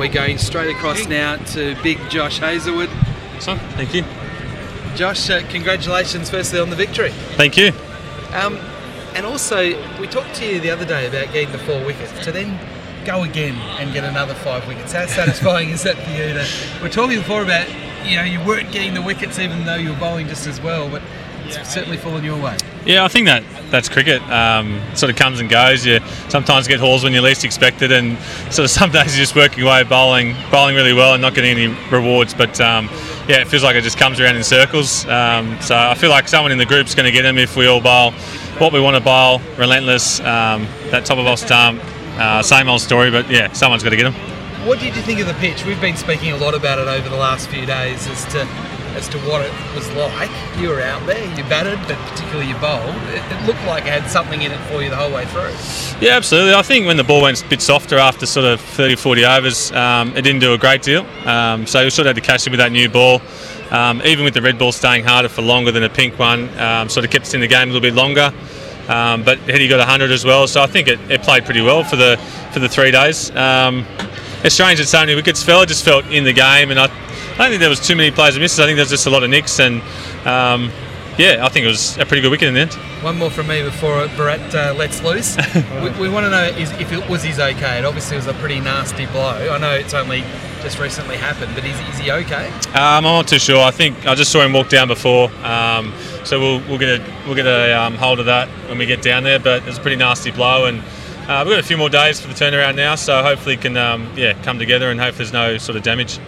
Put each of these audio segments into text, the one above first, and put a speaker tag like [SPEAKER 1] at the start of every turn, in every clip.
[SPEAKER 1] we're going straight across now to big Josh Hazlewood.
[SPEAKER 2] Son, thank you.
[SPEAKER 1] Josh, uh, congratulations firstly on the victory.
[SPEAKER 2] Thank you.
[SPEAKER 1] Um, and also, we talked to you the other day about getting the four wickets. To then go again and get another five wickets. How satisfying is that for you? To, we're talking before about you know you weren't getting the wickets even though you were bowling just as well, but it's certainly fallen your way.
[SPEAKER 2] Yeah, I think that that's cricket. Um, sort of comes and goes. You sometimes get hauls when you least expect it, and sort of some days you're just working away, bowling, bowling really well, and not getting any rewards. But um, yeah, it feels like it just comes around in circles. Um, so I feel like someone in the group's going to get them if we all bowl what we want to bowl, relentless, um, that top of off stump. Uh, same old story, but yeah, someone's got to get them.
[SPEAKER 1] What did you think of the pitch? We've been speaking a lot about it over the last few days as to as to what it was like. You were out there, you batted, but particularly you bowled. It, looked like it had something in it for you the whole way through.
[SPEAKER 2] Yeah, absolutely. I think when the ball went a bit softer after sort of 30, 40 overs, um, it didn't do a great deal. Um, so you sort of had to catch it with that new ball. Um, even with the red ball staying harder for longer than a pink one, um, sort of kept us in the game a little bit longer. Um, but Heady got 100 as well, so I think it, it, played pretty well for the for the three days. Um, it's strange that so many wickets fell. It just felt in the game, and I, I don't think there was too many players and misses. I think there's just a lot of nicks, and um, yeah, I think it was a pretty good wicket in the end.
[SPEAKER 1] One more from me before Bharat uh, lets loose. we, we, want to know is, if it was his okay. It obviously was a pretty nasty blow. I know it's only just recently happened, but is, is he okay?
[SPEAKER 2] Um, I'm not too sure. I think I just saw him walk down before, um, so we'll, we'll get a we'll get a um, hold of that when we get down there. But it's a pretty nasty blow, and uh, we've got a few more days for the turnaround now, so hopefully can um, yeah come together and hope there's no sort of damage.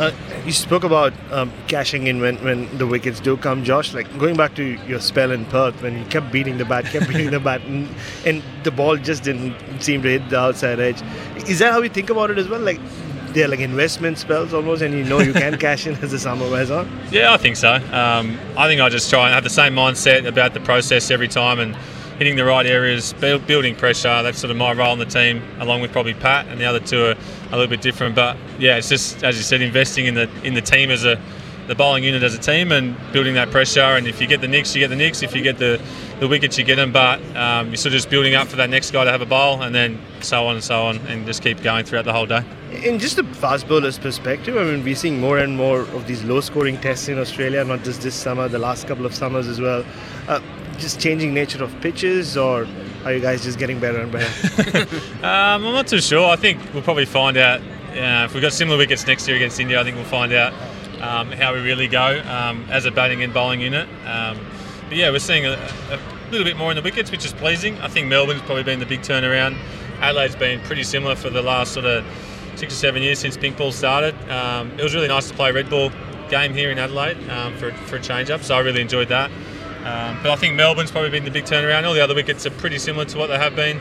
[SPEAKER 3] Uh, you spoke about um, cashing in when, when the wickets do come, Josh. Like going back to your spell in Perth when you kept beating the bat, kept beating the bat, and, and the ball just didn't seem to hit the outside edge. Is that how you think about it as well? Like they're like investment spells almost, and you know you can cash in as the summer wears on.
[SPEAKER 2] Yeah, I think so. Um, I think I just try and have the same mindset about the process every time and hitting the right areas, build, building pressure. That's sort of my role in the team, along with probably Pat, and the other two are a little bit different. But yeah, it's just as you said, investing in the in the team as a the bowling unit as a team and building that pressure. And if you get the nicks, you get the nicks. If you get the, the wickets, you get them. But um, you're sort of just building up for that next guy to have a bowl, and then so on and so on, and just keep going throughout the whole day.
[SPEAKER 3] In just a fast bowler's perspective, I mean, we're seeing more and more of these low-scoring tests in Australia, not just this summer, the last couple of summers as well. Uh, just changing nature of pitches, or are you guys just getting better and better?
[SPEAKER 2] um, I'm not too sure. I think we'll probably find out. Uh, if we've got similar wickets next year against India, I think we'll find out um, how we really go um, as a batting and bowling unit. Um, but yeah, we're seeing a, a, little bit more in the wickets, which is pleasing. I think Melbourne's probably been the big turnaround. Adelaide's been pretty similar for the last sort of six or seven years since pink ball started. Um, it was really nice to play red ball game here in Adelaide um, for, for a change up, so I really enjoyed that. Um, but I think Melbourne's probably been the big turnaround. All the other wickets are pretty similar to what they have been.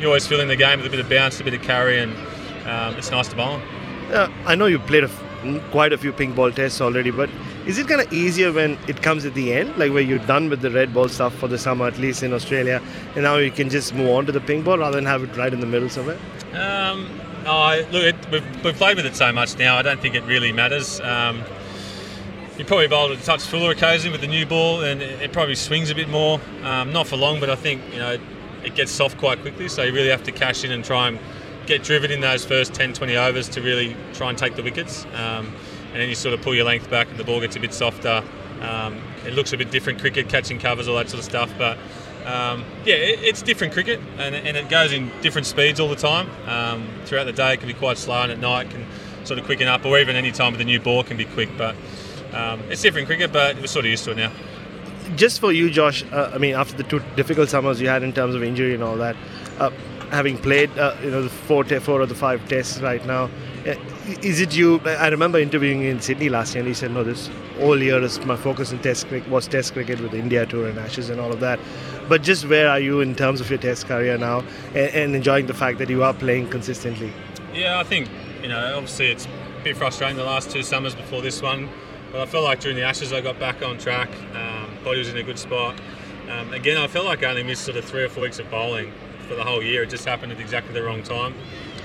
[SPEAKER 2] you always feel in the game with a bit of bounce, a bit of carry, and it's nice to bowl.
[SPEAKER 3] Uh, I know you played a quite a few pink ball tests already, but is it kind of easier when it comes at the end, like where you're done with the red ball stuff for the summer, at least in Australia, and now you can just move on to the pink ball rather than have it right in the middle somewhere?
[SPEAKER 2] Um, oh, look, it, we've, we've, played with it so much now, I don't think it really matters. Um, you probably bowled a touch fuller occasionally with the new ball, and it, it probably swings a bit more. Um, not for long, but I think you know it gets soft quite quickly, so you really have to cash in and try and get driven in those first 10, 20 overs to really try and take the wickets. Um, and then you sort of pull your length back and the ball gets a bit softer. Um, it looks a bit different cricket, catching covers, all that sort of stuff. But um, yeah, it, it's different cricket and, and, it goes in different speeds all the time. Um, throughout the day, it can be quite slow, and at night, can sort of quicken up, or even any time with the new ball can be quick. But um, it's different cricket, but we're sort of used to it now.
[SPEAKER 3] Just for you, Josh, uh, I mean, after the two difficult summers you had in terms of injury and all that, uh, having played, uh, you know, the four, te- four of the five tests right now, uh, is it you? I remember interviewing you in Sydney last year, and he said, "No, this all year is my focus in Test cricket was Test cricket with India tour and Ashes and all of that." But just where are you in terms of your Test career now, and, and enjoying the fact that you are playing consistently?
[SPEAKER 2] Yeah, I think you know, obviously it's a bit frustrating the last two summers before this one, but I felt like during the Ashes I got back on track. Um, body was in a good spot. Um, again, I felt like I only missed sort of three or four weeks of bowling for the whole year. It just happened at exactly the wrong time.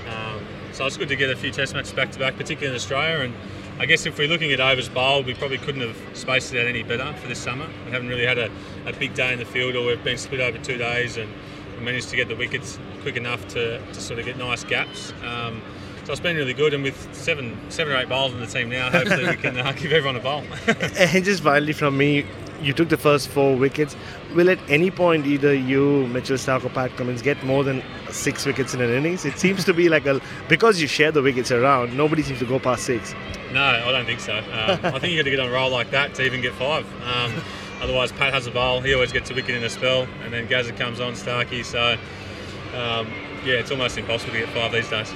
[SPEAKER 2] Um, so it's good to get a few test matches back to back, particularly in Australia. And I guess if we're looking at overs bowled, we probably couldn't have spaced it out any better for this summer. We haven't really had a, a big day in the field, or we've been split over two days and managed to get the wickets quick enough to, to sort of get nice gaps. Um, so it's been really good, and with seven, seven or eight bowls in the team now, hopefully we can uh, give everyone a bowl.
[SPEAKER 3] And just finally from me, you took the first four wickets. Will at any point either you, Mitchell Starc, or Pat Cummins get more than six wickets in an innings? It seems to be like a because you share the wickets around, nobody seems to go past six.
[SPEAKER 2] no, I don't think so. Um, I think you got to get on a roll like that to even get five. Um, otherwise, Pat has a bowl. He always gets a wicket in a spell, and then Gazza comes on, Starkey. So um, yeah, it's almost impossible to get five these days.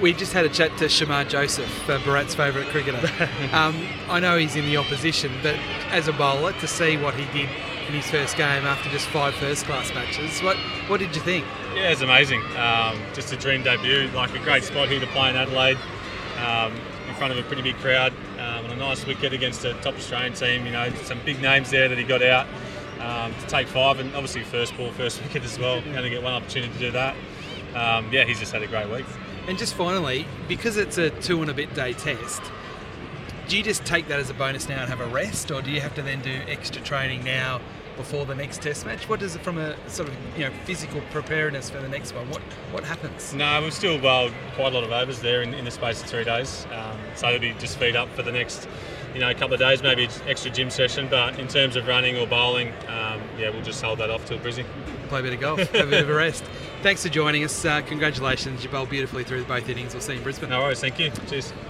[SPEAKER 1] We just had a chat to Shamar Joseph, uh, Bharat's favourite cricketer. Um, I know he's in the opposition, but as a bowler, to see what he did in his first game after just five first-class matches, what what did you think?
[SPEAKER 2] Yeah, it's amazing. Um, just a dream debut. Like a great spot here to play in Adelaide, um, in front of a pretty big crowd, um, and a nice wicket against a top Australian team. You know, some big names there that he got out um, to take five, and obviously first ball, first wicket as well. You only get one opportunity to do that. Um, yeah, he's just had a great week.
[SPEAKER 1] And just finally, because it's a two and a bit day test, do you just take that as a bonus now and have a rest, or do you have to then do extra training now before the next test match? What does it from a sort of you know physical preparedness for the next one? What what happens?
[SPEAKER 2] No, we've still bowled quite a lot of overs there in, in the space of three days. Um, so it'll be just feed up for the next, you know, couple of days, maybe extra gym session. But in terms of running or bowling, um, yeah, we'll just hold that off till Brizzy.
[SPEAKER 1] Play a bit of golf, have a bit of a rest. Thanks for joining us. Uh, congratulations, you bowled beautifully through both innings. We'll see you in Brisbane.
[SPEAKER 2] No worries, thank you. Cheers.